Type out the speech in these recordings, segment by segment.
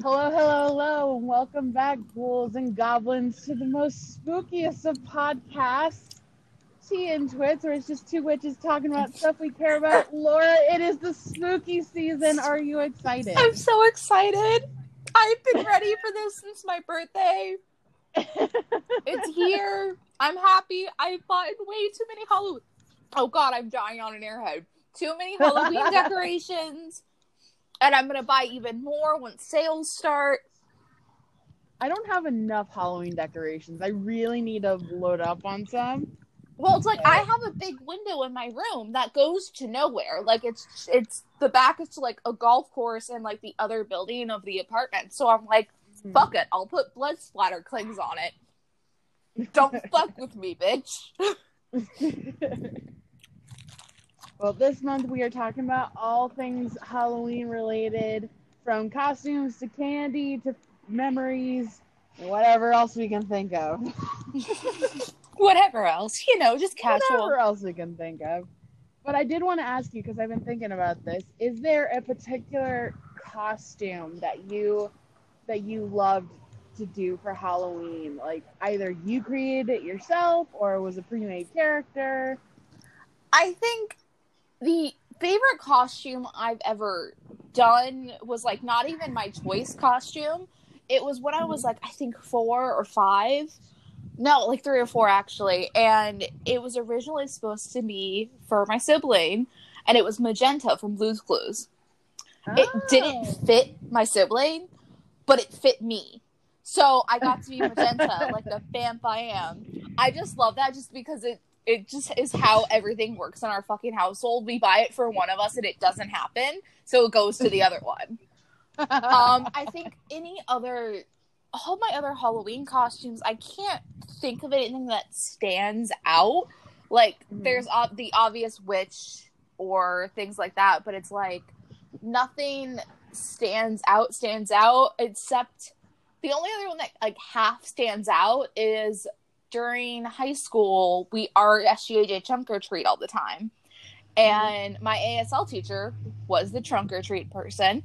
Hello, hello, hello, and welcome back, ghouls and goblins, to the most spookiest of podcasts, Tea and Twits, where it's just two witches talking about stuff we care about. Laura, it is the spooky season. Are you excited? I'm so excited. I've been ready for this since my birthday. It's here. I'm happy. I've bought way too many Halloween. Oh God, I'm dying on an airhead. Too many Halloween decorations, and I'm gonna buy even more when sales start. I don't have enough Halloween decorations. I really need to load up on some. Well, it's like I have a big window in my room that goes to nowhere. Like it's it's the back is to like a golf course and like the other building of the apartment. So I'm like, Hmm. fuck it, I'll put blood splatter clings on it. Don't fuck with me, bitch. well, this month we are talking about all things Halloween related, from costumes to candy to memories, whatever else we can think of. Whatever else, you know, just casual. Whatever else we can think of. But I did want to ask you because I've been thinking about this. Is there a particular costume that you that you loved to do for Halloween? Like either you created it yourself or was a pre-made character? I think the favorite costume I've ever done was like not even my choice costume. It was when I was like I think four or five. No, like three or four actually. And it was originally supposed to be for my sibling, and it was magenta from Blue's Clues. It Oh. didn't fit my sibling, but it fit me. So I got to be magenta, like the vamp I am. I just love that just because it it just is how everything works in our fucking household. We buy it for one of us and it doesn't happen, so it goes to the other one. Um, I think any other all my other Halloween costumes, I can't think of anything that stands out. Like Mhm. there's ob- the obvious witch or things like that, but it's like nothing stands out stands out except the only other one that like half stands out is during high school we our SGA trunk or treat all the time. And my ASL teacher was the trunk or treat person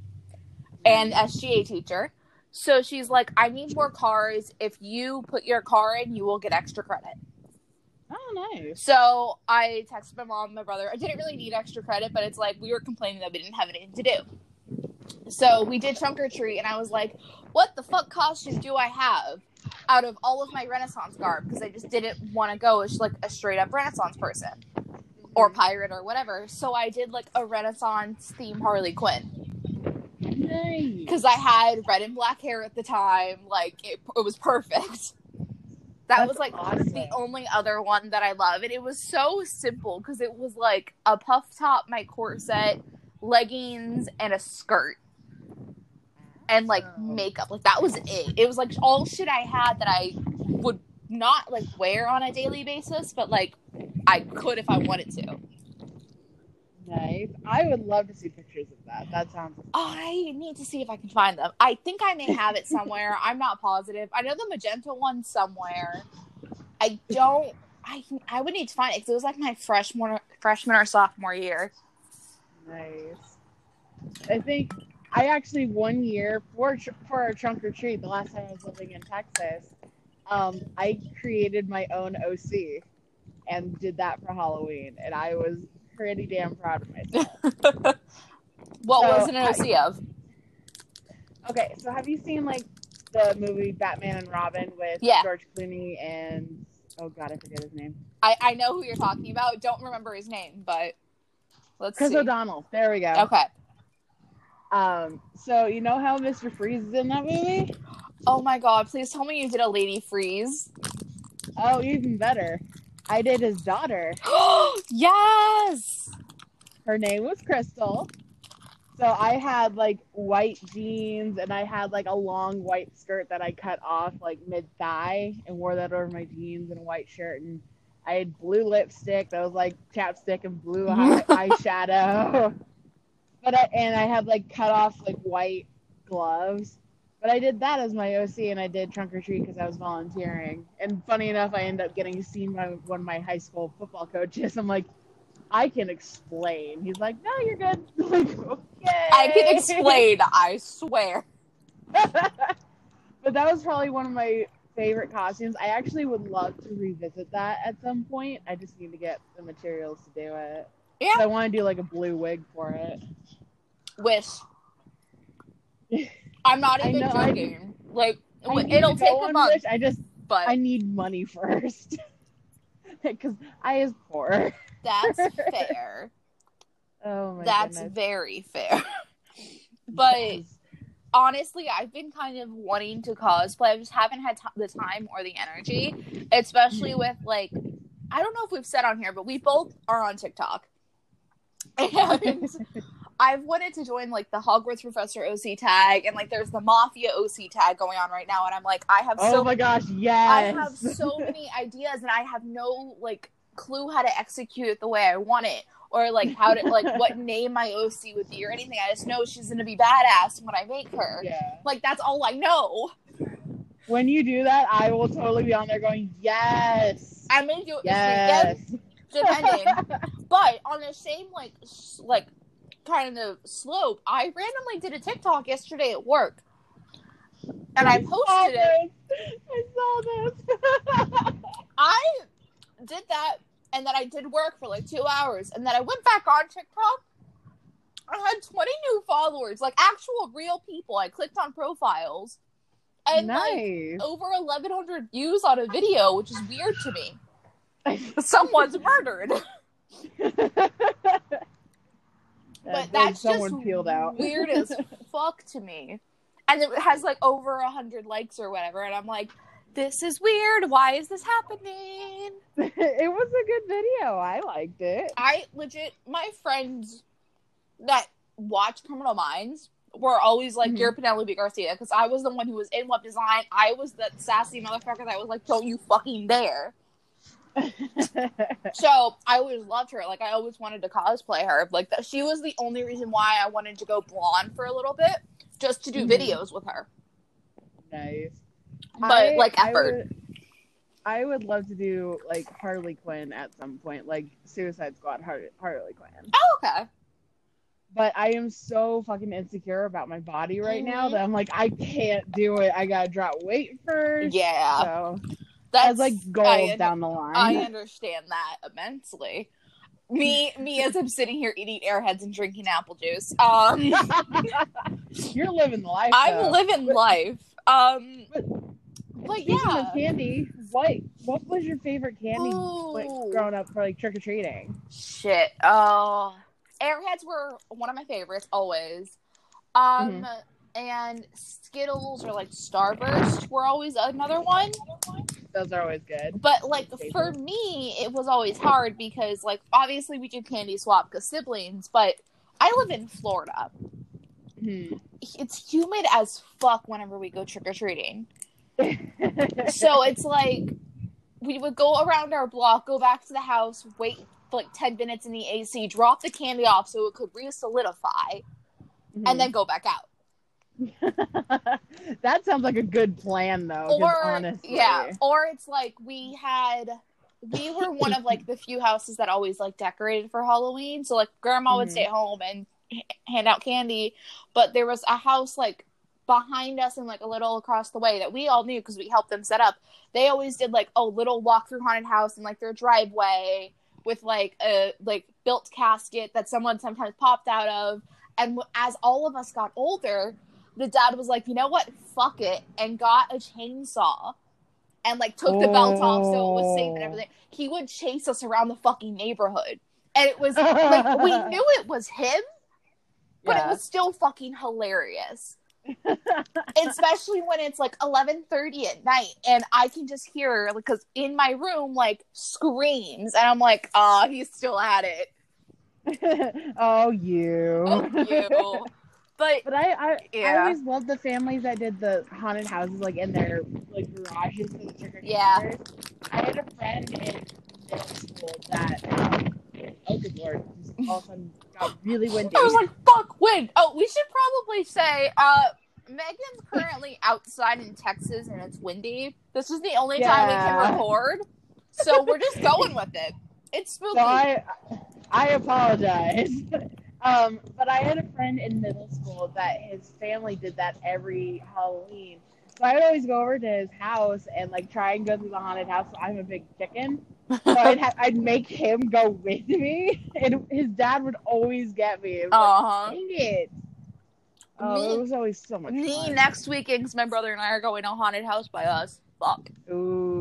and SGA teacher. So she's like, I need more cars. If you put your car in, you will get extra credit. oh, nice. So I texted my mom and my brother. I didn't really need extra credit, but it's like we were complaining that we didn't have anything to do. So we did trunk or treat, and I was like, what the fuck costume do I have out of all of my Renaissance garb? Because I just didn't want to go as like a straight up Renaissance person or mm-hmm. pirate or whatever. So I did like a Renaissance theme Harley Quinn nice. because I had red and black hair at the time. Like it, it was perfect. That That's was like awesome. the only other one that I love, and it was so simple because it was like a puff top, my corset, leggings, and a skirt, and like Oh. makeup. Like that was it. It was like all shit I had that I would not like wear on a daily basis, but like I could if I wanted to. Nice. I would love to see pictures of that. That sounds. I need to see if I can find them. I think I may have it somewhere. I'm not positive. I know the magenta one somewhere. I don't. I I would need to find it because it was like my freshman freshman or sophomore year. Nice. I think I actually one year for tr- for our trunk or treat the last time I was living in Texas, um, I created my own OC and did that for Halloween, and I was pretty damn proud of myself. What So, was it an OC of? okay, so have you seen like the movie Batman and Robin with Yeah. George Clooney and oh god, I forget his name, I I know who you're talking about. Don't remember his name, but let's Chris see. O'Donnell. There we go. Okay. Um, so you know how Mr. Freeze is in that movie? Oh my god! Please tell me you did a lady freeze. Oh, even better. I did his daughter. yes. Her name was Crystal. So I had like white jeans and I had like a long white skirt that I cut off like mid thigh and wore that over my jeans and a white shirt and I had blue lipstick that was like chapstick and blue eye- eyeshadow. But I, and I had like cut off like white gloves. But I did that as my OC and I did trunk or treat because I was volunteering. And funny enough, I ended up getting seen by one of my high school football coaches. I'm like, I can explain. He's like, no, you're good. I'm like, okay. I can explain. I swear. but that was probably one of my favorite costumes. I actually would love to revisit that at some point. I just need to get the materials to do it. Yeah. I want to do like a blue wig for it. Wish. I'm not even know, I- joking. Like I it'll take a on month, Wish, I just but I need money first because I is poor. that's fair. Oh my That's goodness. very fair. but Yes. honestly, I've been kind of wanting to cosplay. I just haven't had t- the time or the energy, especially mm. with like, I don't know if we've said on here, but we both are on TikTok. And I've wanted to join like the Hogwarts Professor OC tag, and like there's the Mafia OC tag going on right now, and I'm like, I have oh so my gosh, yes. I have so many ideas, and I have no like clue how to execute it the way I want it, or like how to like what name my OC would be, or anything. I just know she's gonna be badass when I make her. Yeah. Like that's all I know. When you do that, I will totally be on there going, yes. I may do it Yes. Depending. but on the same like like kind of slope, I randomly did a TikTok yesterday at work, and I posted it. this. I saw this. I did that and then I did work for like two hours and then I went back on TikTok. I had 20 new followers, like actual real people. I clicked on profiles and like over 1100 views on a video, which is weird to me. Someone's murdered. But that's someone just peeled out. weird as fuck to me. And it has like over a hundred likes or whatever, and I'm like, this is weird. Why is this happening? it was a good video. I liked it. I legit, my friends that watch Criminal Minds were always like, Mhm. "You're Penelope Garcia," because I was the one who was in web design. I was that sassy motherfucker that was like, "Don't you fucking dare!" So I always loved her. Like I always wanted to cosplay her. Like that, she was the only reason why I wanted to go blonde for a little bit, just to do Mhm. videos with her. nice. But I- like I effort. would, I would love to do like Harley Quinn at some point, like Suicide Squad Har- Harley Quinn. Oh, okay. But I am so fucking insecure about my body right now Mhm. that I'm like, I can't do it. I gotta drop weight first. Yeah, So that's that's like goals I, down the line. I understand that immensely. Me, me, as I'm sitting here eating airheads and drinking apple juice. Um, You're living life. I'm though. living life. Um, But- but yeah. candy, what what was your favorite candy growing up for like trick or treating? Shit. Oh, airheads were one of my favorites always. Um, and Skittles or like Starburst were always another one. Those are always good. But like for me, it was always hard because like obviously we do candy swap because siblings, but I live in Florida. Hmm. It's humid as fuck whenever we go trick or treating. so it's like we would go around our block, go back to the house, wait for like 10 minutes in the AC, drop the candy off so it could re solidify, Hmm. and then go back out. that sounds like a good plan, though. Or, honestly, yeah, or it's like we had. We were one of like the few houses that always like decorated for Halloween. So like grandma would Mhm. stay home and h- hand out candy, but there was a house like behind us and like a little across the way that we all knew because we helped them set up. They always did like a little walk through haunted house in like their driveway with like a like built casket that someone sometimes popped out of. And as all of us got older, the dad was like, you know what, fuck it, and got a chainsaw. And like took the belt off so it was safe and Oh. everything. He would chase us around the fucking neighborhood, and it was like we knew it was him, but it was still fucking hilarious. Especially when it's like eleven thirty at night, and I can just hear like because in my room like screams, and I'm like, oh, he's still at it. oh, you. Oh, you. But But I, I, I always loved the families that did the haunted houses like in their like garages for the trick or Yeah. treaters. I had a friend in middle school that um, oh good lord, just all of a sudden got really windy. I was like, fuck, wind. Oh, we should probably say, uh, Megan's currently outside in Texas and it's windy. This is the only time we can record. So we're just going with it. It's spooky. so I I apologize. Um, but I had a friend in middle school that his family did that every Halloween. So I would always go over to his house and like try and go through the haunted house. So I'm a big chicken, so I'd ha- I'd make him go with me, and his dad would always get me. It was Uh like. Dang it! Oh, Me- it was always so much fun. Me fun. next weekend, 'cause my brother and I are going to a haunted house by us. Fuck. Ooh.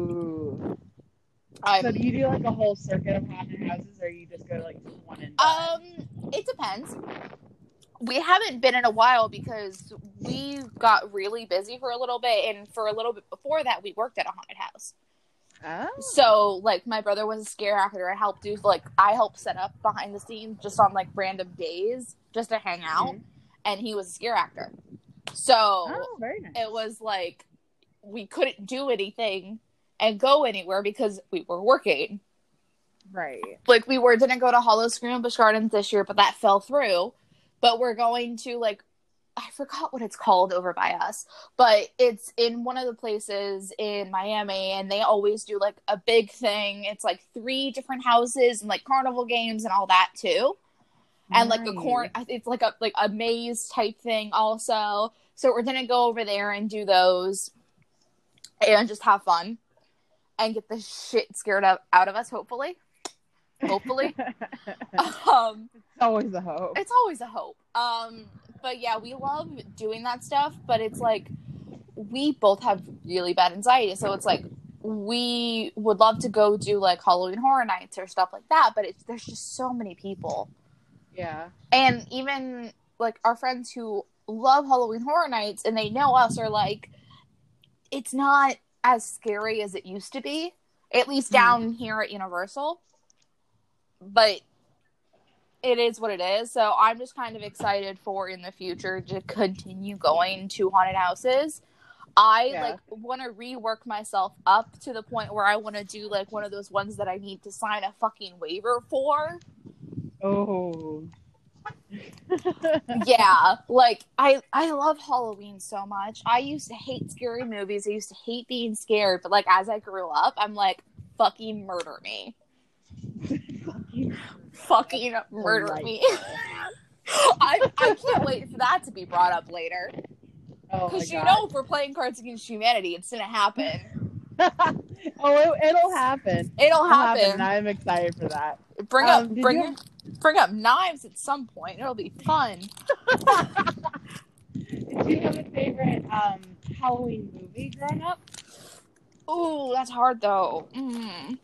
I'm, So do you do like a whole circuit of haunted houses, or you just go to like one and done? um, it depends. We haven't been in a while because we got really busy for a little bit, and for a little bit before that, we worked at a haunted house. Oh. So, like, my brother was a scare actor. I helped do like I helped set up behind the scenes just on like random days just to hang out, Mhm. and he was a scare actor. So Oh, very nice. it was like we couldn't do anything and go anywhere because we were working. right. Like we were didn't go to Howl-O-Scream and Busch Gardens this year, but that fell through. But we're going to like I forgot what it's called over by us, but it's in one of the places in Miami, and they always do like a big thing. It's like three different houses and like carnival games and all that too and like a corn it's like a like a maze type thing also so we're gonna go over there and do those and just have fun and get the shit scared out, out of us hopefully hopefully um it's always a hope. it's always a hope um but yeah we love doing that stuff but it's like we both have really bad anxiety so it's like we would love to go do like halloween horror nights or stuff like that but it's there's just so many people Yeah. and even like our friends who love Halloween Horror Nights and they know us are like, it's not as scary as it used to be, at least Mhm. down here at Universal. But it is what it is. So I'm just kind of excited for in the future to continue going to haunted houses. I Yeah. like want to rework myself up to the point where I want to do like one of those ones that I need to sign a fucking waiver for. Oh. yeah like i i love halloween so much. I used to hate scary movies. I used to hate being scared but like as i grew up i'm like fucking murder me. Fucking murder me. I, I can't wait for that to be brought up later. Oh because you God. know if we're playing cards against humanity it's gonna happen. Oh, it, will happen. it'll It'll happen, and I'm excited for that. bring Um, up bring you- bring up knives at some point it'll be fun Did you have a favorite um, Halloween movie growing up? Ooh, that's hard though. Mm.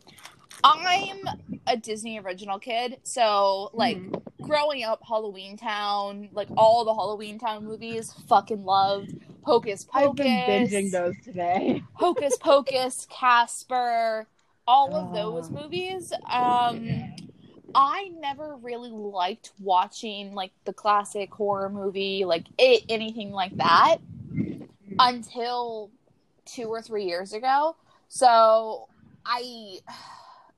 I'm a Disney original kid, so like Mhm. growing up, Halloween Town, like all the Halloween Town movies, fucking loved. Hocus Pocus. I've been binging those today. Hocus Pocus, Casper, all of those Oh. movies. Um, I never really liked watching like the classic horror movie, like it, anything like that until two or three years ago. So I,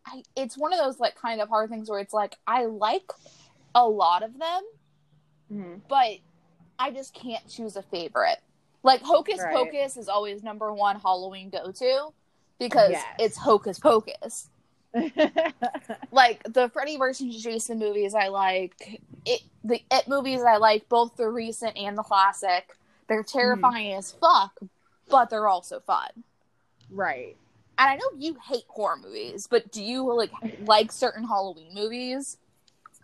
I, it's one of those like kind of hard things where it's like I like a lot of them, Mhm. but I just can't choose a favorite. Like Hocus Right. Pocus is always number one Halloween go to because Yes. it's Hocus Pocus. Like the Freddy versus Jason movies, I like it. The It movies, I like both the recent and the classic. They're terrifying as fuck, but they're also fun. right. And I know you hate horror movies, but do you like like certain Halloween movies?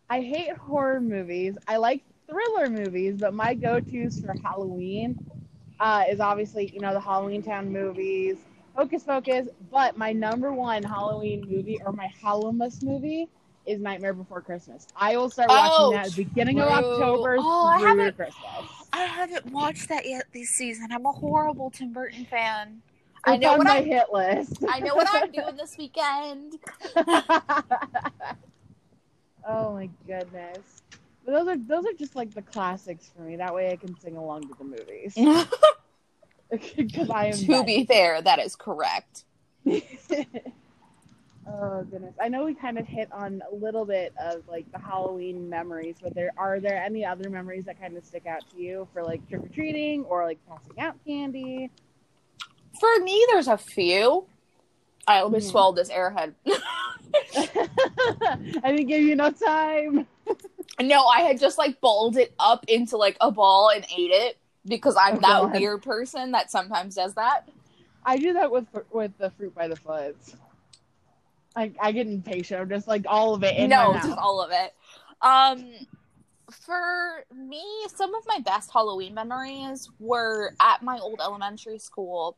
I hate horror movies. I like thriller movies, but my go-tos for Halloween uh, is obviously you know the Halloween Town movies, Hocus Pocus. But my number one Halloween movie or my Hallowmas movie is Nightmare Before Christmas. I will start watching Oh, that at the beginning of. October Oh, I through haven't- Christmas. I haven't watched that yet this season. I'm a horrible Tim Burton fan. It's I know on what my I'm. hit list. I know what I'm doing this weekend. oh my goodness. But those are those are just like the classics for me. That way I can sing along to the movies. Because I am to be fair, that is correct. oh goodness. I know we kind of hit on a little bit of like the Halloween memories, but there are there any other memories that kind of stick out to you for like trick or treating or like passing out candy? For me, there's a few. I almost Mhm. swallowed this airhead. I didn't give you enough time. No, I had just like balled it up into like a ball and ate it because I'm Oh, that God. weird person that sometimes does that. I do that with with the fruit by the foot. Like I get impatient. I'm just like all of it in no, my just all of it. Um, for me, some of my best Halloween memories were at my old elementary school.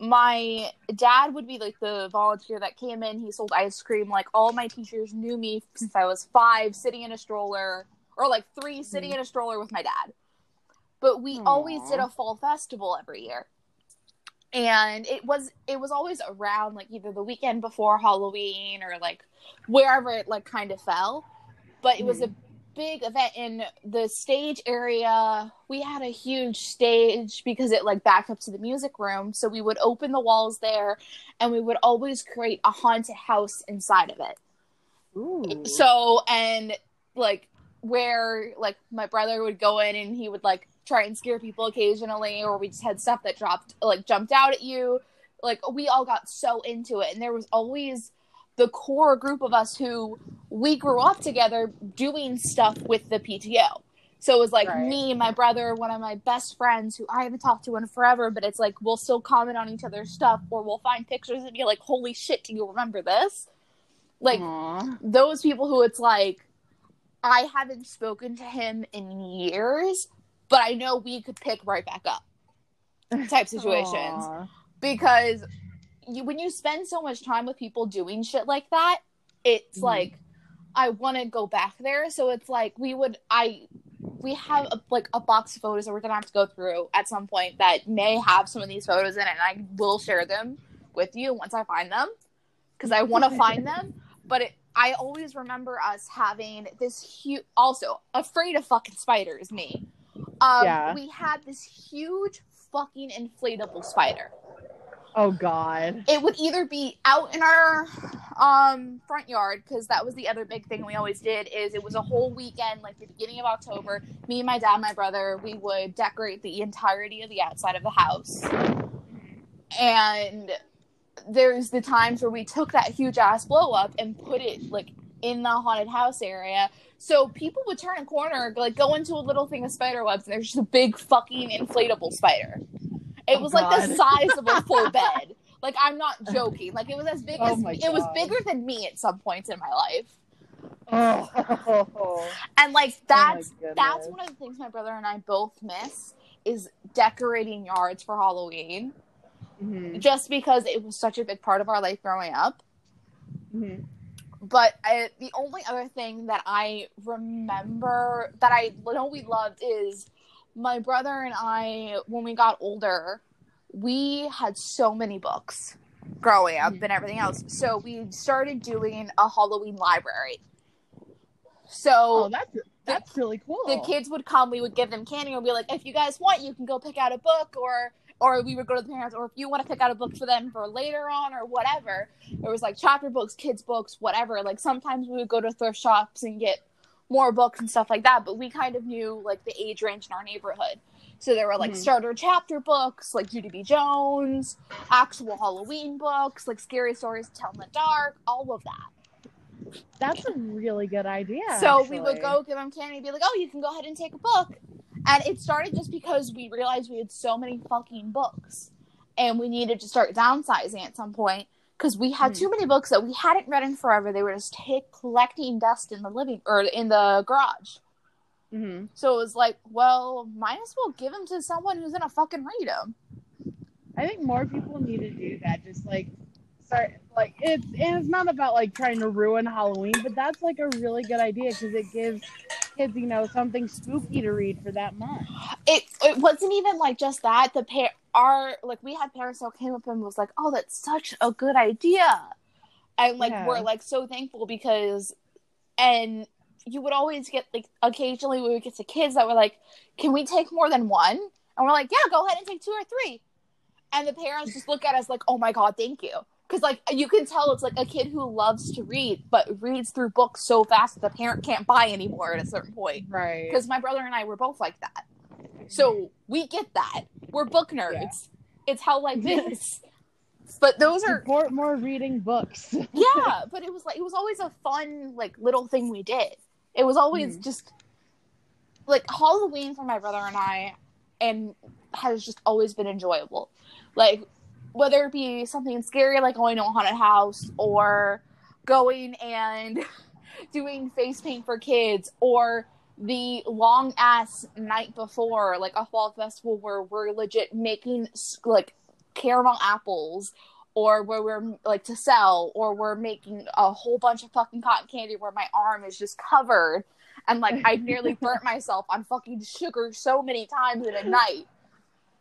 My dad would be like the volunteer that came in. He sold ice cream. Like all my teachers knew me since I was five, sitting in a stroller, or like three, sitting in a stroller with my dad. But we always did a fall festival every year. And it was it was always around like either the weekend before halloween or like wherever it like kind of fell. But it was hmm. a big event in the stage area. We had a huge stage because it like backed up to the music room. So we would open the walls there and we would always create a haunted house inside of it. Ooh. so and like where like my brother would go in and he would like try and scare people occasionally or we just had stuff that dropped like jumped out at you like we all got so into it and there was always the core group of us who we grew up together doing stuff with the PTO. So it was like Right. me, my brother, one of my best friends who I haven't talked to in forever, but it's like we'll still comment on each other's stuff or we'll find pictures and be like, holy shit, do you remember this? Like Aw. those people who it's like I haven't spoken to him in years, but I know we could pick right back up type situations Aw. because you, when you spend so much time with people doing shit like that, it's Mhm. like I want to go back there. So it's like we would I we have a, like a box of photos that we're gonna have to go through at some point that may have some of these photos in it, and I will share them with you once I find them because I want to find them. But it, I always remember us having this huge. Also, afraid of fucking spiders. Me. Um, Yeah. We had this huge fucking inflatable spider Oh God. it would either be out in our um front yard because that was the other big thing we always did is it was a whole weekend like the beginning of october me and my dad my brother we would decorate the entirety of the outside of the house and there's the times where we took that huge ass blow up and put it like in the haunted house area so people would turn a corner like go into a little thing of spider webs and there's just a big fucking inflatable spider it Oh, was like the size of a full bed like I'm not joking. Like it was as big Oh as it was bigger than me at some points in my life. Oh. And like that's goodness. that's one of the things my brother and I both miss is decorating yards for Halloween. Mhm. Just because it was such a big part of our life growing up. Mhm. But I, the only other thing that I remember that I know we loved is my brother and I, when we got older, we had so many books growing up and everything else. So we started doing a Halloween library. So Oh, that's that's really cool. the kids would come, we would give them candy, and we'd be like, if you guys want, you can go pick out a book, or or we would go to the parents, or if you want to pick out a book for them for later on, or whatever. It was like chapter books, kids books, whatever. Like sometimes we would go to thrift shops and get more books and stuff like that, but we kind of knew like the age range in our neighborhood. So there were like Mhm. starter chapter books, like Junie B. Jones, actual Halloween books, like scary stories to tell in the dark, all of that. That's a really good idea. So we would go give them candy and be like, oh, you can go ahead and take a book. And it started just because we realized we had so many fucking books and we needed to start downsizing at some point because we had Hmm. too many books that we hadn't read in forever. They were just take, collecting dust in the living or in the garage. Mhm. So it was like, well, might as well give them to someone who's gonna fucking read them. I think more people need to do that. Just like start like it's and it's not about like trying to ruin Halloween, but that's like a really good idea because it gives kids, you know, something spooky to read for that month. It it wasn't even like just that. The pair our like we had parents who came up and was like, "Oh, that's such a good idea," and like Yeah. we're like so thankful because, and you would always get like occasionally we would get to kids that were like, "Can we take more than one?" And we're like, "Yeah, go ahead and take two or three. And the parents just look at us like, "Oh my god, thank you." Because like you can tell it's like a kid who loves to read, but reads through books so fast that the parent can't buy anymore at a certain point Right. because my brother and I were both like that. So we get that. We're book nerds. It's how life is. But those are Support more reading books. yeah, but it was like it was always a fun like little thing we did. It was always Mhm. just like Halloween for my brother and I, and has just always been enjoyable. Like whether it be something scary like going to a haunted house or going and doing face paint for kids or the long ass night before like a fall festival where we're legit making like caramel apples or where we're like to sell or we're making a whole bunch of fucking cotton candy where my arm is just covered and like I nearly burnt myself on fucking sugar so many times in a night.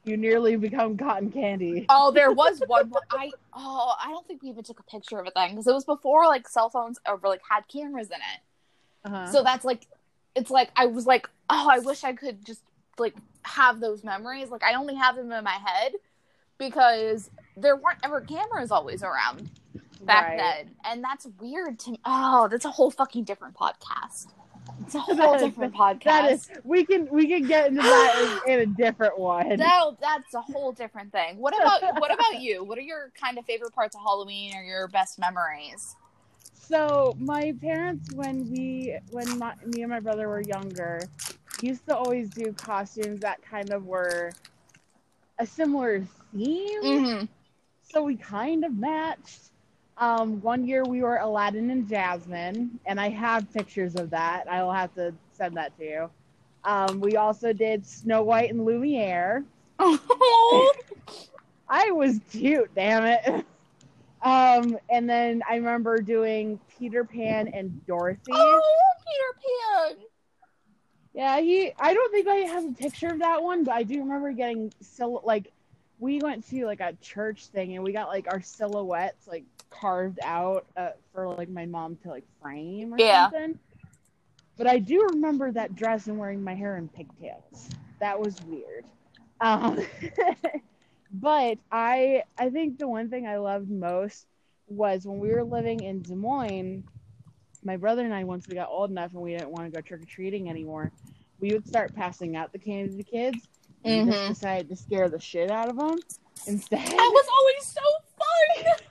You nearly become cotton candy. Oh, there was one. I oh, I don't think we even took a picture of it then because it was before like cell phones ever like had cameras in it. Uh-huh. So that's like, it's like I was like, oh, I wish I could just like have those memories. Like I only have them in my head because there weren't ever cameras always around back Right. then, and that's weird to me. Oh, that's a whole fucking different podcast. It's a whole That is- different podcast. That is, we can we can get into that in, in a different one. No, that's a whole different thing. What about what about you? What are your kind of favorite parts of Halloween or your best memories? So my parents, when we, when my, me and my brother were younger, used to always do costumes that kind of were a similar theme. Mm-hmm. So we kind of matched. Um, one year we were Aladdin and Jasmine, and I have pictures of that. I will have to send that to you. Um, we also did Snow White and Lumiere. Oh, I was cute, damn it. Um, and then I remember doing Peter Pan and Dorothy. oh, Peter Pan. Yeah, he. I don't think I have a picture of that one, but I do remember getting so like we went to like a church thing and we got like our silhouettes like carved out uh, for like my mom to like frame or Yeah. something. But I do remember that dress and wearing my hair in pigtails. That was weird. Um, but I I think the one thing I loved most was when we were living in Des Moines. My brother and I, once we got old enough and we didn't want to go trick or treating anymore, we would start passing out the candy to kids. We just decided to scare the shit out of them instead. That was always so fun.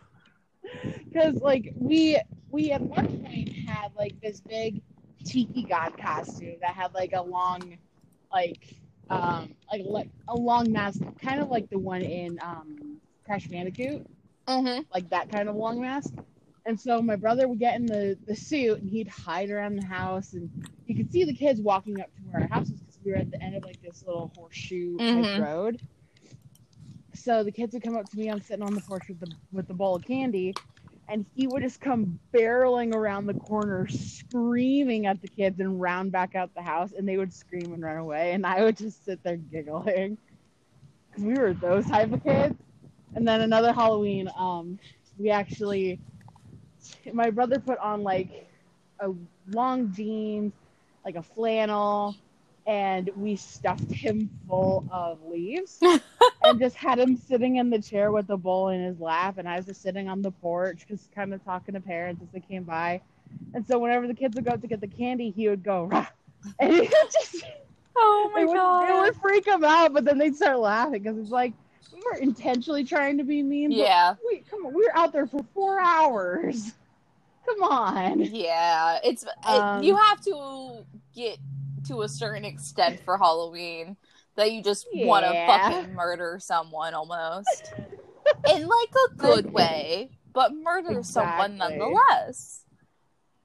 Because like we we at one point had like this big tiki god costume that had like a long like um like like a long mask, kind of like the one in um Crash Bandicoot. Mm-hmm. like that kind of long mask. And so my brother would get in the, the suit and he'd hide around the house and you could see the kids walking up to where our house was we were at the end of like this little horseshoe Mhm. road. So the kids would come up to me, I'm sitting on the porch with the with the bowl of candy, and he would just come barreling around the corner screaming at the kids and round back out the house and they would scream and run away and I would just sit there giggling. Cause we were those type of kids. And then another Halloween, um, we actually my brother put on like a long jeans, like a flannel, and we stuffed him full of leaves and just had him sitting in the chair with the bowl in his lap. And I was just sitting on the porch, just kind of talking to parents as they came by. And so whenever the kids would go out to get the candy, he would go, Rah! and he would just Oh it would, it would freak him out, but then they'd start laughing because it's like we were intentionally trying to be mean. Yeah. we come on, we were out there for four hours. Come on. Yeah. It's it- Um, you have to get to a certain extent for Halloween that you just want to fucking murder someone almost in like a good way, but murder someone nonetheless.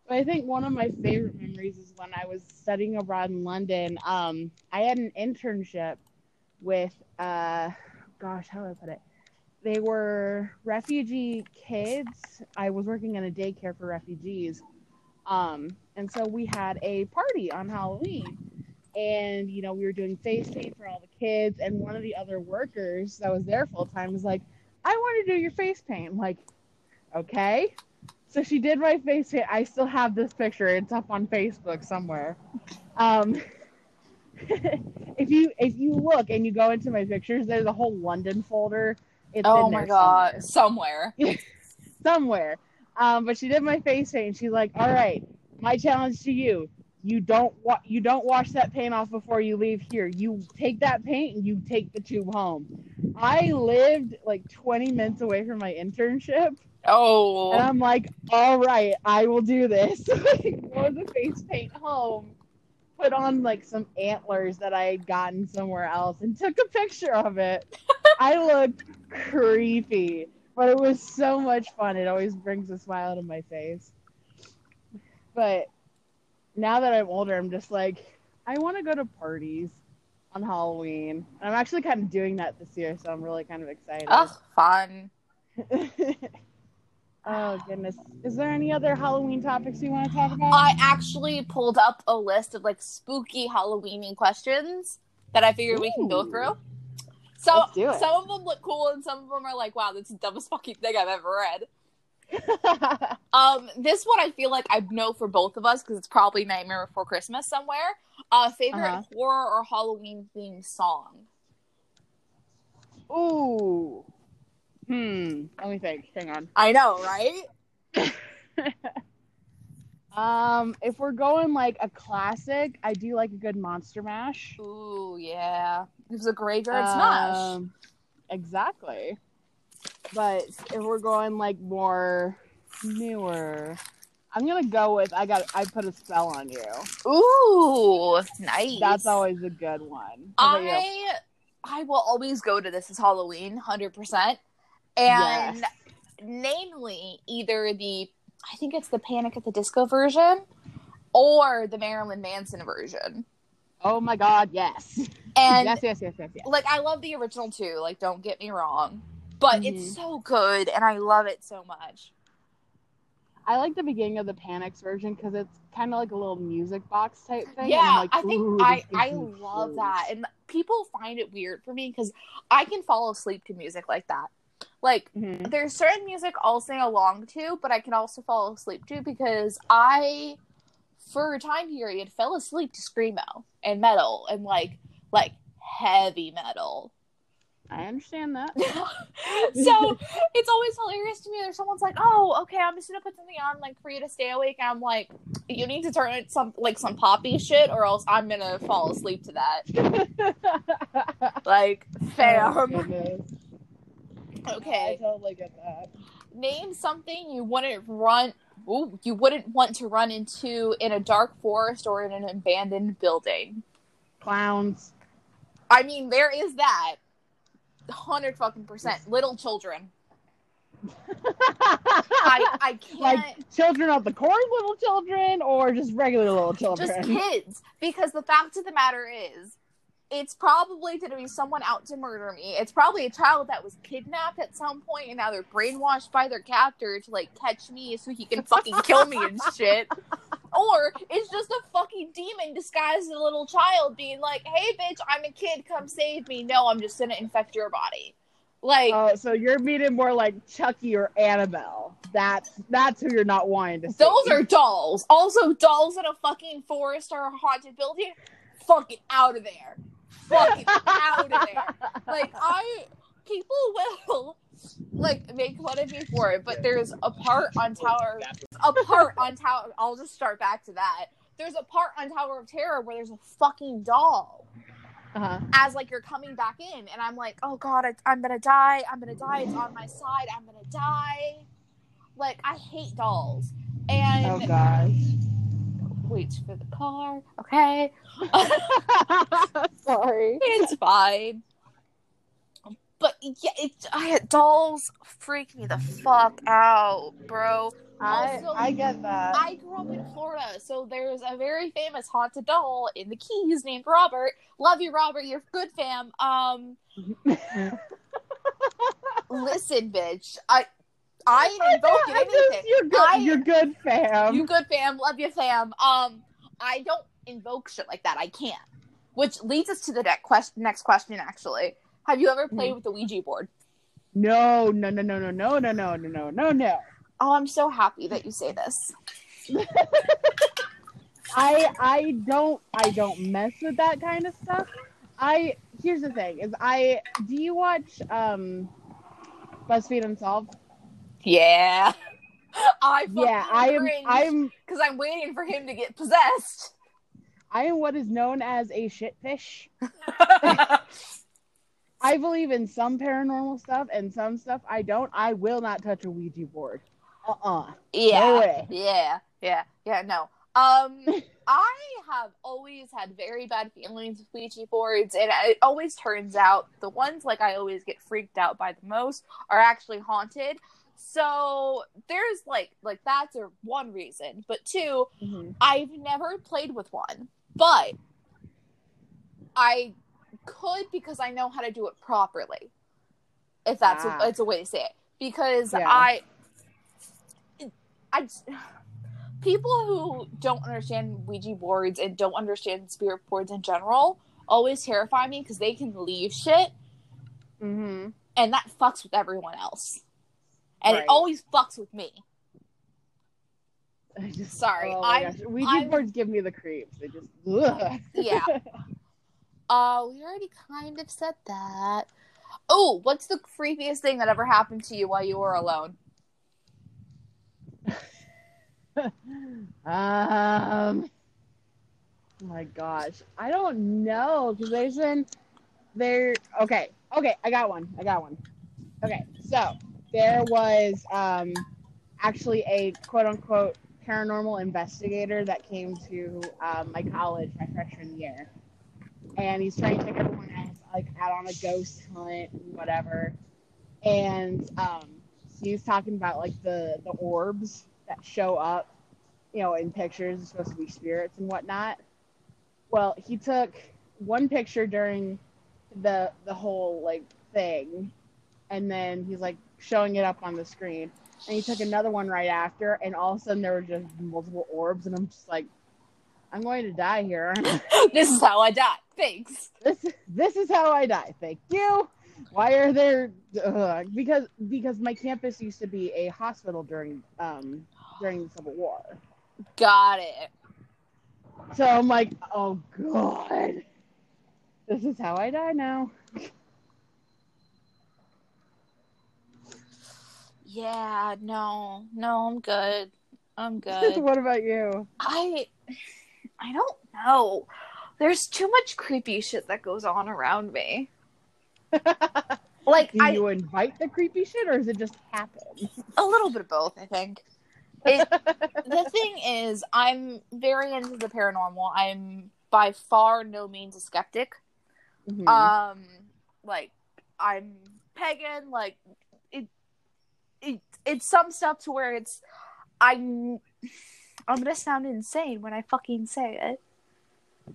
I think one of my favorite memories is when I was studying abroad in London. Um, I had an internship with, uh, gosh, how do I put it? They were refugee kids. I was working in a daycare for refugees. Um, and so we had a party on Halloween. And, you know, we were doing face paint for all the kids. And one of the other workers that was there full time was like, I want to do your face paint. I'm like, okay. So she did my face paint. I still have this picture. It's up on Facebook somewhere. Um, if you if you look and you go into my pictures, there's a whole London folder. It's Oh in my there god, somewhere. somewhere. somewhere. Um, but she did my face paint. She's like, "All right, my challenge to you: you don't wa- you don't wash that paint off before you leave here. You take that paint and you take the tube home." I lived like 20 minutes away from my internship, Oh, And I'm like, all right, I will do this. Wore the face paint home, put on like some antlers that I had gotten somewhere else, and took a picture of it. I looked creepy, but it was so much fun. It always brings a smile to my face. But now that I'm older, I'm just like, I want to go to parties on Halloween. And I'm actually kind of doing that this year, so I'm really kind of excited. oh, fun. oh goodness. Is there any other Halloween topics you want to talk about? I actually pulled up a list of like spooky Halloweeny questions that I figured we can go through. So Let's do it. some of them look cool and some of them are like, wow, that's the dumbest fucking thing I've ever read. Um, this one I feel like I know for both of us because it's probably Nightmare Before Christmas somewhere. Uh, favorite Uh-huh. horror or Halloween themed song? Ooh. Hmm. Let me think. Hang on. I know, right? Um, if we're going like a classic, I do like a good Monster Mash. Ooh, yeah. It was a graveyard smash. Um, Exactly. But if we're going like more newer, I'm gonna go with I got I put a spell on you. Ooh, nice. That's always a good one. How about you? I I will always go to this as Halloween, hundred percent. And Yes. namely, either the I think it's the Panic at the Disco version or the Marilyn Manson version. Oh my God! Yes. And yes, yes, yes, yes, yes. like I love the original too, like don't get me wrong. But Mhm. it's so good and I love it so much. I like the beginning of the Panics version because it's kind of like a little music box type thing. Yeah, like, I think I I love chills." that, and people find it weird for me because I can fall asleep to music like that. Like Mhm. there's certain music I'll sing along to, but I can also fall asleep to because I, for a time period, fell asleep to screamo and metal and like like heavy metal. I understand that. so it's always hilarious to me. There's someone's like, "Oh, okay, I'm just gonna put something on like for you to stay awake." And I'm like, "You need to turn it some like some poppy shit, or else I'm gonna fall asleep to that." Like, Oh, fam. goodness. I totally get that. name something you wouldn't run. Ooh, you wouldn't want to run into in a dark forest or in an abandoned building. Clowns. I mean, there is that. Hundred fucking percent. Little children. I I can't. like children of the corn, little children, or just regular little children. just kids because the fact of the matter is it's probably going to be someone out to murder me it's probably a child that was kidnapped at some point and now they're brainwashed by their captor to like catch me so he can fucking kill me and shit or it's just a fucking demon disguised as a little child being like hey bitch i'm a kid come save me no i'm just gonna infect your body like Oh, so you're meeting more like Chucky or Annabelle. That's that's who you're not wanting to see. Those are dolls. Also, dolls in a fucking forest or a haunted building. Fucking out of there. Fucking out of there. Like I, people will like make fun of me for it, but there's a part on Tower, a part on Tower. I'll just start back to that. There's a part on Tower of Terror where there's a fucking doll uh-huh. as like you're coming back in, and I'm like, oh god, I, I'm gonna die. I'm gonna die. It's on my side. I'm gonna die. Like I hate dolls. And Oh gosh. Wait for the car. Okay, Sorry. it's fine. But yeah, it, I, dolls freak me the fuck out, bro. I Also- I get that. I grew up in Florida, so there's a very famous haunted doll in the Keys named Robert. Love you, Robert. You're good, fam. Um, listen, bitch. I I ain't invoking I just- anything. You're good. I- you're good, fam. you good, fam. Love you, fam. Um, I don't invoke shit like that. I can't. Which leads us to the next question. Next question, actually. Have you ever played with the Ouija board? No, no, no, no, no, no, no, no, no, no, no, no. Oh, I'm so happy that you say this. I I don't I don't mess with that kind of stuff. I here's the thing is I do you watch um BuzzFeed Unsolved? Yeah. I Yeah, I am I'm because I'm waiting for him to get possessed. I am what is known as a shitfish. I believe in some paranormal stuff and some stuff I don't. I will not touch a Ouija board. Uh uh Yeah. No. Yeah. Yeah. Yeah. No. Um, I have always had very bad feelings with Ouija boards, and it always turns out the ones like I always get freaked out by the most are actually haunted. So there's like like that's a one reason, but two, Mhm. I've never played with one, but I could because I know how to do it properly. If that's Ah. a, it's a way to say it, because Yeah. I, I, people who don't understand Ouija boards and don't understand spirit boards in general always terrify me because they can leave shit Mhm. and that fucks with everyone else, and Right. it always fucks with me. I just Sorry, Oh I'm- gosh. Ouija I'm- boards give me the creeps. They just. Ugh. Yeah. Uh, we already kind of said that. Oh, what's the creepiest thing that ever happened to you while you were alone? um. Oh my gosh, I don't know because there's been there. Okay, okay, I got one. I got one. Okay, so there was um actually a quote unquote paranormal investigator that came to um, my college my freshman year, and he's trying to take everyone else like out on a ghost hunt, and whatever. And um, he's talking about like the the orbs that show up, you know, in pictures. It's supposed to be spirits and whatnot. Well, he took one picture during the the whole like thing, and then he's like showing it up on the screen. And he took another one right after, and all of a sudden there were just multiple orbs, and I'm just like, I'm going to die here. this is how I die. Thanks. this this is how I die. Thank you. Why are there? Uh, because because my campus used to be a hospital during um during the Civil War. Got it. So I'm like, oh god, this is how I die now. Yeah, no, no, I'm good. I'm good. what about you? I, I don't know. There's too much creepy shit that goes on around me. Like Do I, you invite the creepy shit, or does it just happen? a little bit of both. I think. It, the thing is, I'm very into the paranormal. I'm by far no means a skeptic. Mhm. Um, like I'm pagan. Like it, it, it's some stuff to where it's. I'm. I'm gonna sound insane when I fucking say it.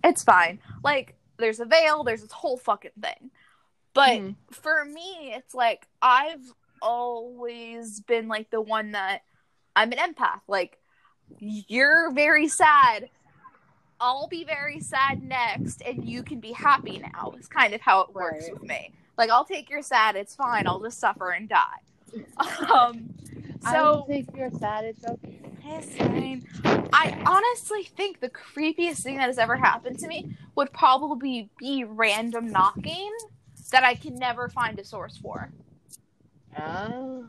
It's fine. Like there's a veil. There's this whole fucking thing. But Mhm. for me, it's like I've always been like the one that I'm an empath. Like you're very sad. I'll be very sad next, and you can be happy now. It's kind of how it works Right. with me. Like I'll take your sad. It's fine. I'll just suffer and die. Um. so I will So take your sad. It's okay. it's fine. I honestly think the creepiest thing that has ever happened to me would probably be random knocking that I can never find a source for. Oh.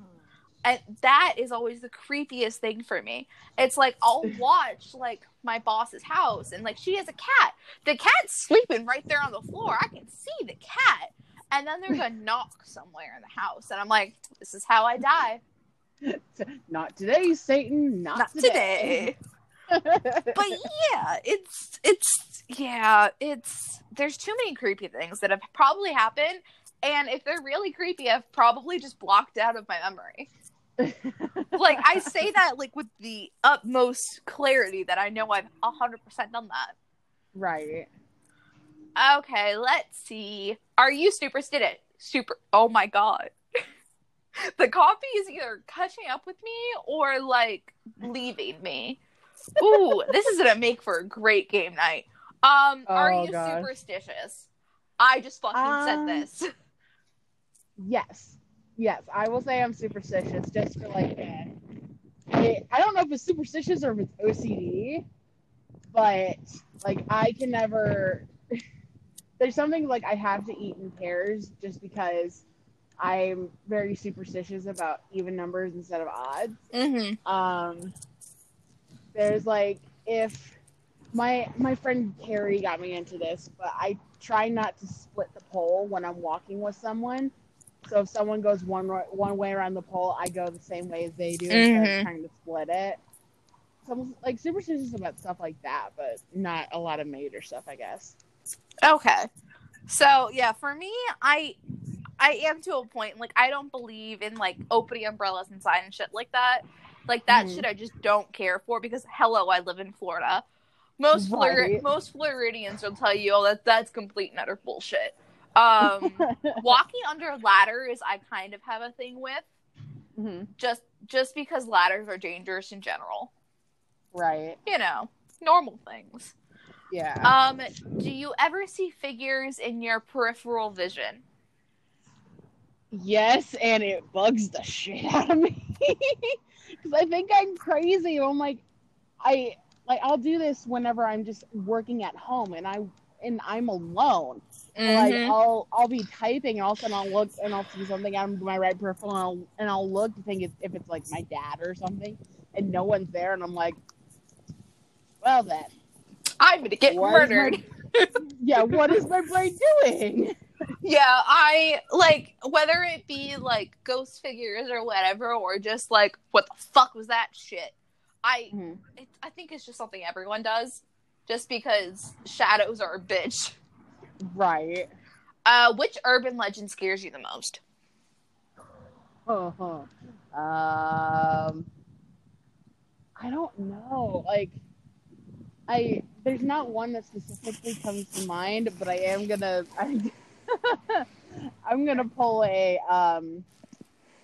and that is always the creepiest thing for me. It's like I'll watch like my boss's house and like she has a cat. The cat's sleeping right there on the floor. I can see the cat. And then there's a knock somewhere in the house and I'm like, this is how I die. Not today, Satan. Not, Not today. But yeah, it's it's yeah, it's there's too many creepy things that have probably happened and if they're really creepy, I've probably just blocked out of my memory. like I say that like with the utmost clarity that I know I've hundred percent done that. right. Okay, let's see. Are you superstitious? Super. Oh my god. the coffee is either catching up with me or like leaving me. Ooh, this is gonna make for a great game night. Um, are Oh, you gosh. superstitious? I just fucking Um, said this. Yes. Yes, I will say I'm superstitious just for like uh, I, I don't know if it's superstitious or if it's OCD, but like I can never there's something like I have to eat in pairs just because I'm very superstitious about even numbers instead of odds. Mm-hmm. Um there's like if my my friend Carrie got me into this, but I try not to split the pole when I'm walking with someone. So if someone goes one one way around the pole, I go the same way as they do instead Mhm. of trying to split it. So I'm like superstitious about stuff like that, but not a lot of major stuff, I guess. Okay. So yeah, for me, I I am to a point like I don't believe in like opening umbrellas inside and shit like that. Like that Mhm. shit I just don't care for because hello, I live in Florida. Most Flor- Right. most Floridians will tell you, oh, that that's complete and utter bullshit. Um, walking under ladders, I kind of have a thing with Mhm. just just because ladders are dangerous in general. Right. You know, normal things. Yeah. Um, do you ever see figures in your peripheral vision? Yes, and it bugs the shit out of me because I think I'm crazy. I'm like, I like I'll do this whenever I'm just working at home and I and I'm alone. Like Mhm. I'll I'll be typing and all of a sudden I'll look and I'll see something on my right peripheral and I'll, and I'll look to think if, if it's like my dad or something and no one's there and I'm like, well then, I'm gonna get What murdered. yeah, what is my brain doing? Yeah, I like whether it be like ghost figures or whatever, or just like what the fuck was that shit. I it, I think it's just something everyone does, just because shadows are a bitch. Right. Uh, which urban legend scares you the most? Uh-huh. Um, I don't know. Like, I there's not one that specifically comes to mind, but I am gonna I, I'm gonna pull a um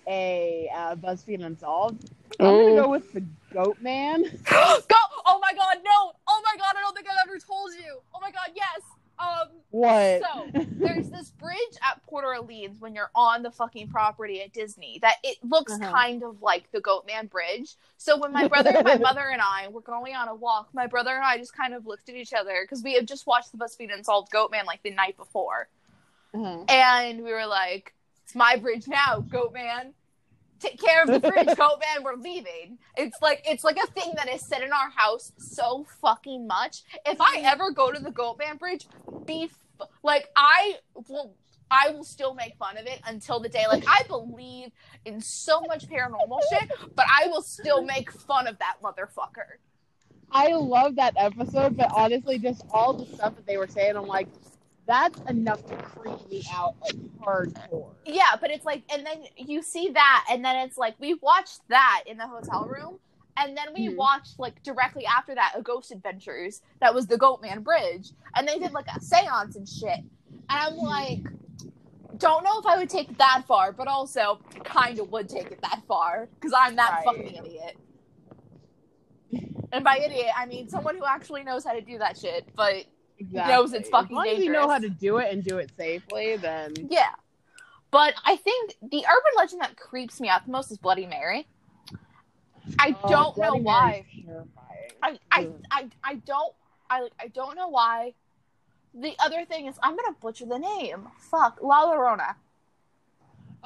a uh, BuzzFeed Unsolved. I'm gonna go with the Goat Man. Go! Oh my god, no! Oh my god, I don't think I've ever told you. Oh my god, yes. Um, What? So there's this bridge at Port Orleans when you're on the fucking property at Disney that it looks Uh-huh. kind of like the Goatman Bridge. So when my brother, my mother, and I were going on a walk, my brother and I just kind of looked at each other because we had just watched the BuzzFeed Unsolved Goatman like the night before, Uh-huh. and we were like, "It's my bridge now, Goatman." Take care of the fridge, bridge, Goatman. We're leaving. It's like it's like a thing that is said in our house so fucking much. If I mm-hmm. ever go to the goat man Bridge, be f- like I will I will still make fun of it until the day like I believe in so much paranormal shit, but I will still make fun of that motherfucker. I love that episode, but honestly, just all the stuff that they were saying, I'm like, that's enough to creep me out like hardcore. Yeah, but it's like and then you see that and then it's like we watched that in the hotel room and then we Mhm. watched like directly after that a Ghost Adventures that was the Goatman Bridge and they did like a séance and shit. And I'm like don't know if I would take it that far, but also kind of would take it that far because I'm that Right. fucking idiot. And by idiot, I mean someone who actually knows how to do that shit. But Exactly. knows it's fucking as long as you know how to do it and do it safely, then yeah. But I think the urban legend that creeps me out the most is Bloody Mary. I Oh, don't know why. I, I, I, I don't I I don't know why. The other thing is I'm gonna butcher the name. Fuck. La Llorona.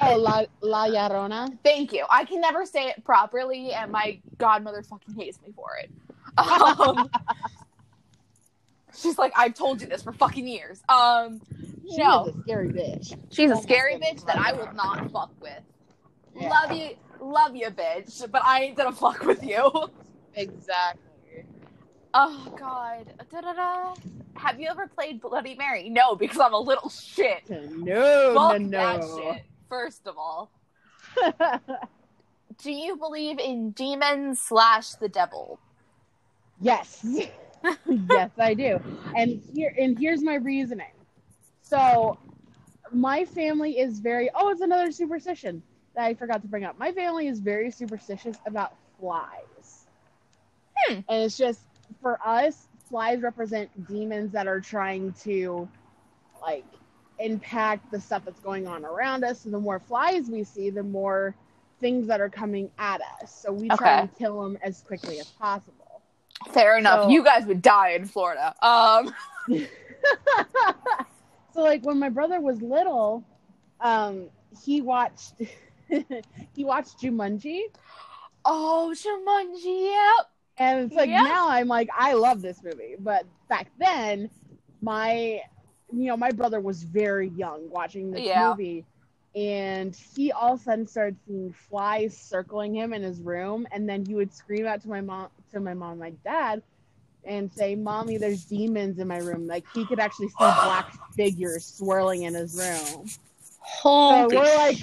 Oh, La, La Llorona. Thank you. I can never say it properly and my godmother fucking hates me for it. Um, she's like, I've told you this for fucking years. Um She no. a scary bitch. She's a Oh scary bitch that I will not fuck with. Yeah. Love you, love you, bitch, but I ain't gonna fuck with you. Exactly. Oh God. Da-da-da. Have you ever played Bloody Mary? No, because I'm a little shit. No, Fuck no, that no. shit. First of all, do you believe in demons slash the devil? yes, yes, I do. And here, and here's my reasoning. So, my family is very. Oh, it's another superstition that I forgot to bring up. My family is very superstitious about flies. Hmm. And it's just for us, flies represent demons that are trying to, like, impact the stuff that's going on around us. So the more flies we see, the more things that are coming at us. So we try Okay. and kill them as quickly as possible. Fair enough. So- you guys would die in Florida. Um. so like when my brother was little, um, he watched he watched Jumanji, Oh, Jumanji. Yep. And it's like Yeah. now I'm like, I love this movie. But back then, my you know, my brother was very young watching this Yeah. movie. And he all of a sudden started seeing flies circling him in his room, and then he would scream out to my mom, to my mom, my dad, and say, "Mommy, there's demons in my room." Like he could actually see black figures swirling in his room. So Holy we're like,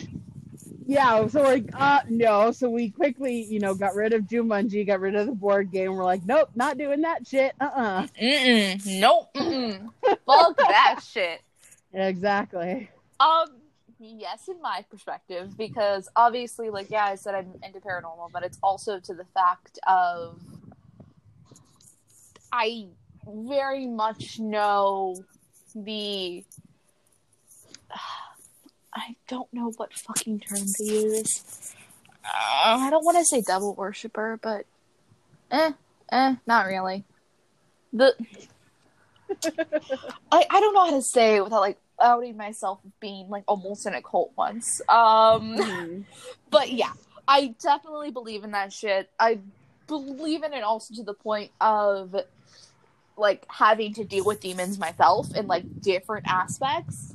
yeah, so we're like, uh, no. So we quickly, you know, got rid of Jumanji, got rid of the board game. We're like, nope, not doing that shit. Uh uh Mm-mm. Nope. Mm-mm. Fuck that shit. Exactly. Um, yes, in my perspective, because obviously, like, yeah, I said I'm into paranormal, but it's also to the fact of I very much know the. I don't know what fucking term to use. Uh, I don't want to say devil worshiper, but eh, eh, not really. The I, I don't know how to say it without like outing myself of being like almost in a cult once. Um Mhm. but yeah, I definitely believe in that shit. I believe in it also to the point of like having to deal with demons myself in like different aspects.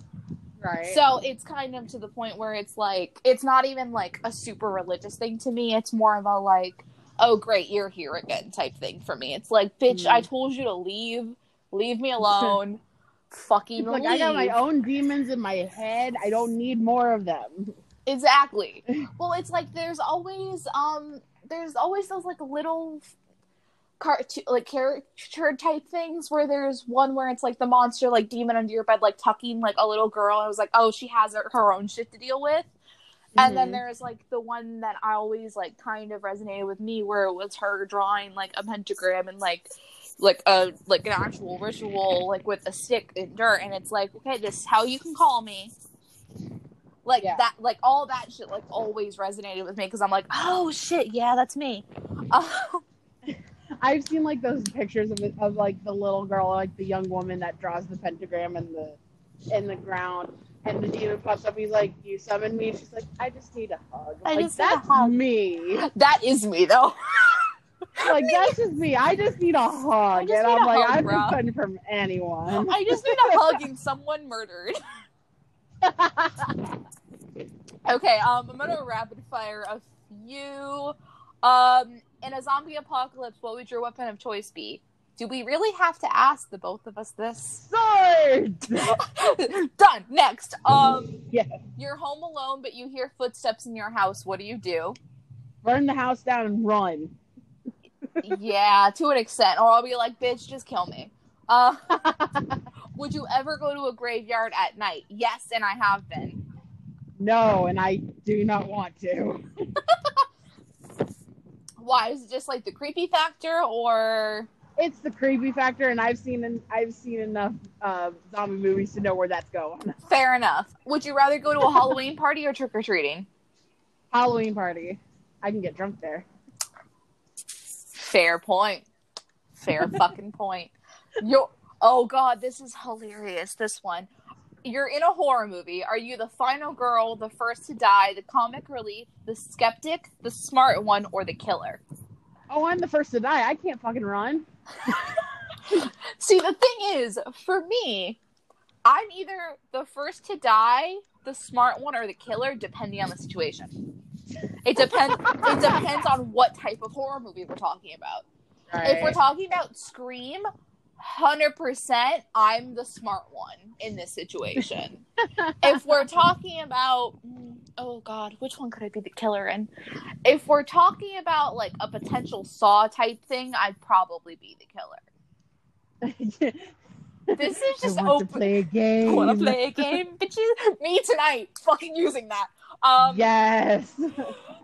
Right. So it's kind of to the point where it's like it's not even like a super religious thing to me. It's more of a like, oh great, you're here again type thing for me. It's like, bitch, Mm. I told you to leave. Leave me alone. Fucking like leave. I got my own demons in my head. I don't need more of them. Exactly. Well, it's like there's always um there's always those like little cartoon like caricature type things where there's one where it's like the monster like demon under your bed like tucking like a little girl and I was like, "Oh, she has her, her own shit to deal with." And then Mhm. there's like the one that I always like kind of resonated with me where it was her drawing like a pentagram and like like a like an actual ritual like with a stick and dirt and it's like okay this is how you can call me like Yeah. that like all that shit like always resonated with me because i'm like oh shit yeah that's me uh, I've seen like those pictures of it, of like the little girl, like the young woman that draws the pentagram in the in the ground, and the demon pops up. He's like, "You summoned me." She's like, "I just need a hug." I like just need a that's hug. me. that is me though Like that's just me. I just need a hug, and I'm like, hug, I'm bro. from anyone. i just need a hug and someone murdered Okay, um, I'm gonna rapid fire a few. Um, in a zombie apocalypse, what would your weapon of choice be? Do we really have to ask the both of us this? Sword. Done. Next. Um, Yeah. you're home alone, but you hear footsteps in your house. What do you do? Burn the house down and run. Yeah, to an extent, or I'll be like, "Bitch, just kill me." Uh, would you ever go to a graveyard at night? Yes, and I have been. no, and I do not want to. Why? Is it just like the creepy factor, or It's the creepy factor, and I've seen I've seen enough uh, zombie movies to know where that's going. fair enough? Would you rather go to a Halloween party or trick or treating? Halloween party. I can get drunk there. Fair point. Fair fucking point. Yo, oh god, this is hilarious. This one. You're in a horror movie. Are you the final girl, the first to die, the comic relief, the skeptic, the smart one, or the killer? Oh, I'm the first to die. I can't fucking run. See, the thing is, for me, I'm either the first to die, the smart one, or the killer, depending on the situation. It depends. it depends on what type of horror movie we're talking about. If we're talking about Scream, hundred percent, I'm the smart one in this situation. if we're talking about, oh god, which one could I be the killer in? If we're talking about like a potential Saw type thing, I'd probably be the killer. This is just I want open. to play a game. Want to play a game, bitches? Me tonight, fucking using that. Um. yes.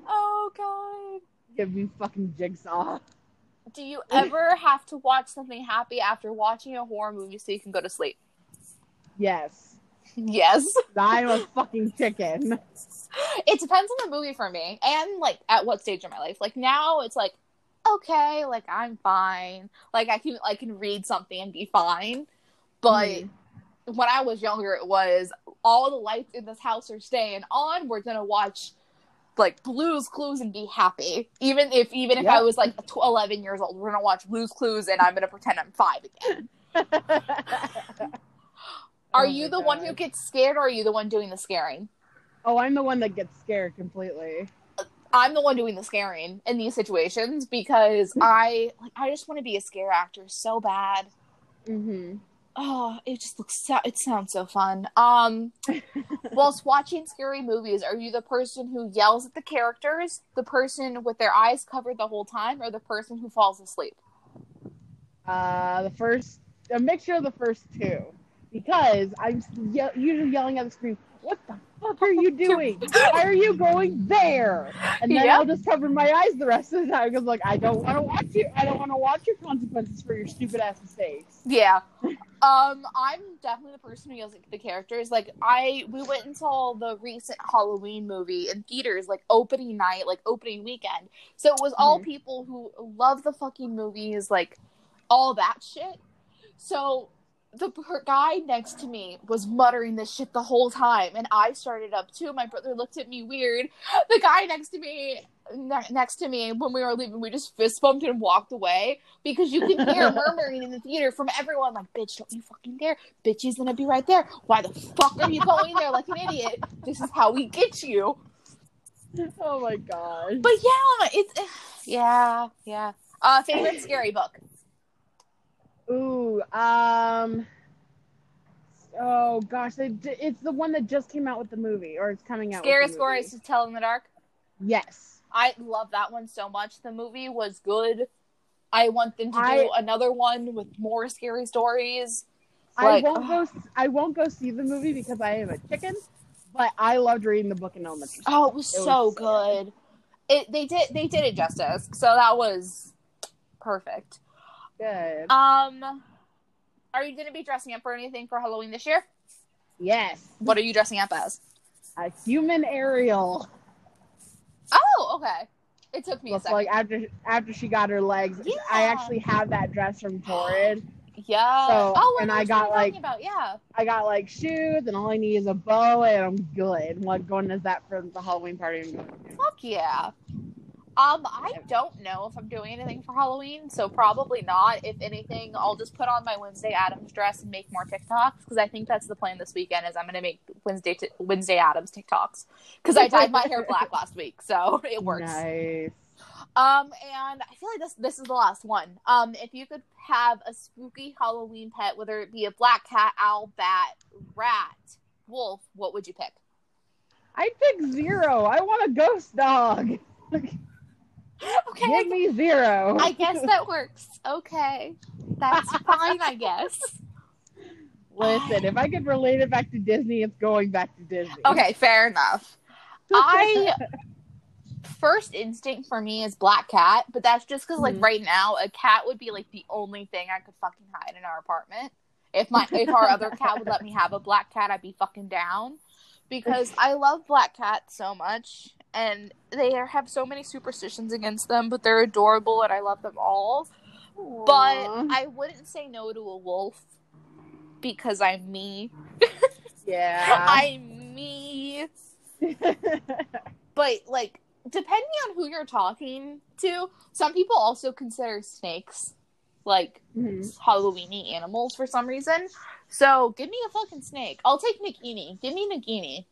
Oh god. Give me fucking jigsaw. Do you ever have to watch something happy after watching a horror movie so you can go to sleep? Yes. Yes. I'm a fucking chicken. It depends on the movie for me and like at what stage of my life. Like now it's like okay, like I'm fine. Like I can I can read something and be fine. But Mhm. When I was younger it was all the lights in this house are staying on. We're going to watch like Blue's Clues and be happy. Even if even if Yep. I was like 11 years old, we're gonna watch Blue's Clues and I'm gonna pretend I'm five again. Are Oh you the one who gets scared, or are you the one doing the scaring? oh, I'm the one that gets scared completely. I'm the one doing the scaring in these situations because I like I just want to be a scare actor so bad. hmm Oh, it just looks so it sounds so fun. Um whilst watching scary movies, are you the person who yells at the characters, the person with their eyes covered the whole time, or the person who falls asleep? Uh, the first, a mixture of the first two, because I'm ye- usually yelling at the screen. What the fuck are you doing? Why are you going there? And then Yeah. I'll just cover my eyes the rest of the time because, like, I don't want to watch you. I don't want to watch your consequences for your stupid ass mistakes. Yeah. Um, I'm definitely the person who yells at the characters. Like I we went and saw the recent Halloween movie in theaters, like opening night, like opening weekend. So it was all Mhm. people who love the fucking movies, like all that shit. So the guy next to me was muttering this shit the whole time, and I started up too. My brother looked at me weird. The guy next to me, ne- next to me, when we were leaving, we just fist bumped and walked away because you can hear murmuring in the theater from everyone, like, "Bitch, don't you fucking dare! Bitch, he's gonna be right there. Why the fuck are you going there like an idiot? This is how we get you." Oh my god! But yeah, it's yeah, yeah. Uh, favorite scary book. Ooh, um, oh gosh, they, it's the one that just came out with the movie, or it's coming out. Scary stories to tell in the dark. Yes. I love that one so much. The movie was good. I want them to do another one with more scary stories. I won't go. I won't go see the movie because I am a chicken. But I loved reading the book in elementary. school. Oh, it was It was so good. It they did they did it justice. So that was perfect. Good. Um are you going to be dressing up for anything for Halloween this year? yes. What are you dressing up as? A human Ariel. Oh, okay. It took me a second. like after after she got her legs. Yeah. I actually have that dress from Torrid. yeah. So, oh, and I got, like- about. Yeah. I got like shoes, and all I need is a bow, and I'm good. Like going as that for the Halloween party. I'm going to. Fuck yeah. Um, I don't know if I'm doing anything for Halloween, so probably not. If anything, I'll just put on my Wednesday Addams dress and make more TikToks because I think that's the plan this weekend. Is I'm gonna make Wednesday t- Wednesday Addams TikToks because I dyed my hair black last week, so it works. Nice. Um, and I feel like this this is the last one. Um, if you could have a spooky Halloween pet, whether it be a black cat, owl, bat, rat, wolf, what would you pick? I'd pick zero. I want a ghost dog. Okay, Give me zero. I guess that works. Okay. That's fine, I guess. Listen, if I could relate it back to Disney, it's going back to Disney. Okay, fair enough. I first instinct for me is black cat, but that's just because like Mhm. right now a cat would be like the only thing I could fucking hide in our apartment. If my if our other cat would let me have a black cat, I'd be fucking down. Because I love black cats so much and they are, have so many superstitions against them, but they're adorable and I love them all. But I wouldn't say no to a wolf because I'm me. yeah. I'm me. But like, depending on who you're talking to, some people also consider snakes like Mhm. Halloweeny animals for some reason. So give me a fucking snake. I'll take Nagini. Give me Nagini.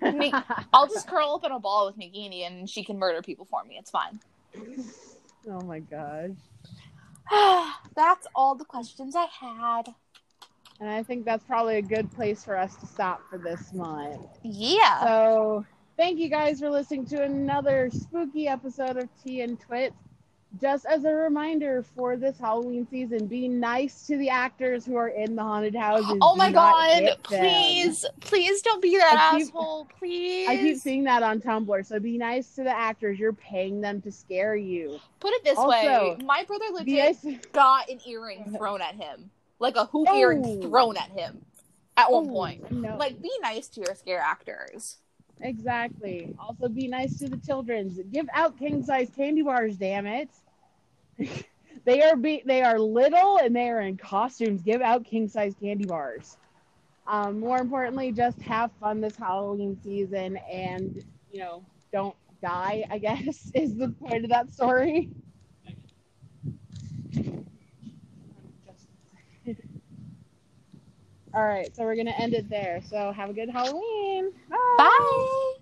Me- I'll just curl up in a ball with Nagini and she can murder people for me. It's fine. oh my gosh. That's all the questions I had. And I think that's probably a good place for us to stop for this month. Yeah. So, thank you guys for listening to another spooky episode of Tea and Twits. Just as a reminder for this Halloween season, be nice to the actors who are in the haunted houses. Oh my god, them. please, please don't be that I keep- asshole, please. I keep seeing that on Tumblr. So be nice to the actors. You're paying them to scare you. Put it this Also, way: my brother legit nice. got an earring thrown at him, like a hoop Oh. earring thrown at him at one Oh, point. No. Like, be nice to your scare actors. Exactly. Also, be nice to the children's. Give out king size candy bars. Damn it. they are be they are little and they are in costumes. Give out king size candy bars. Um, more importantly, just have fun this Halloween season and you know don't die. I guess is the point of that story. All right, so we're gonna end it there. So have a good Halloween. Bye. Bye.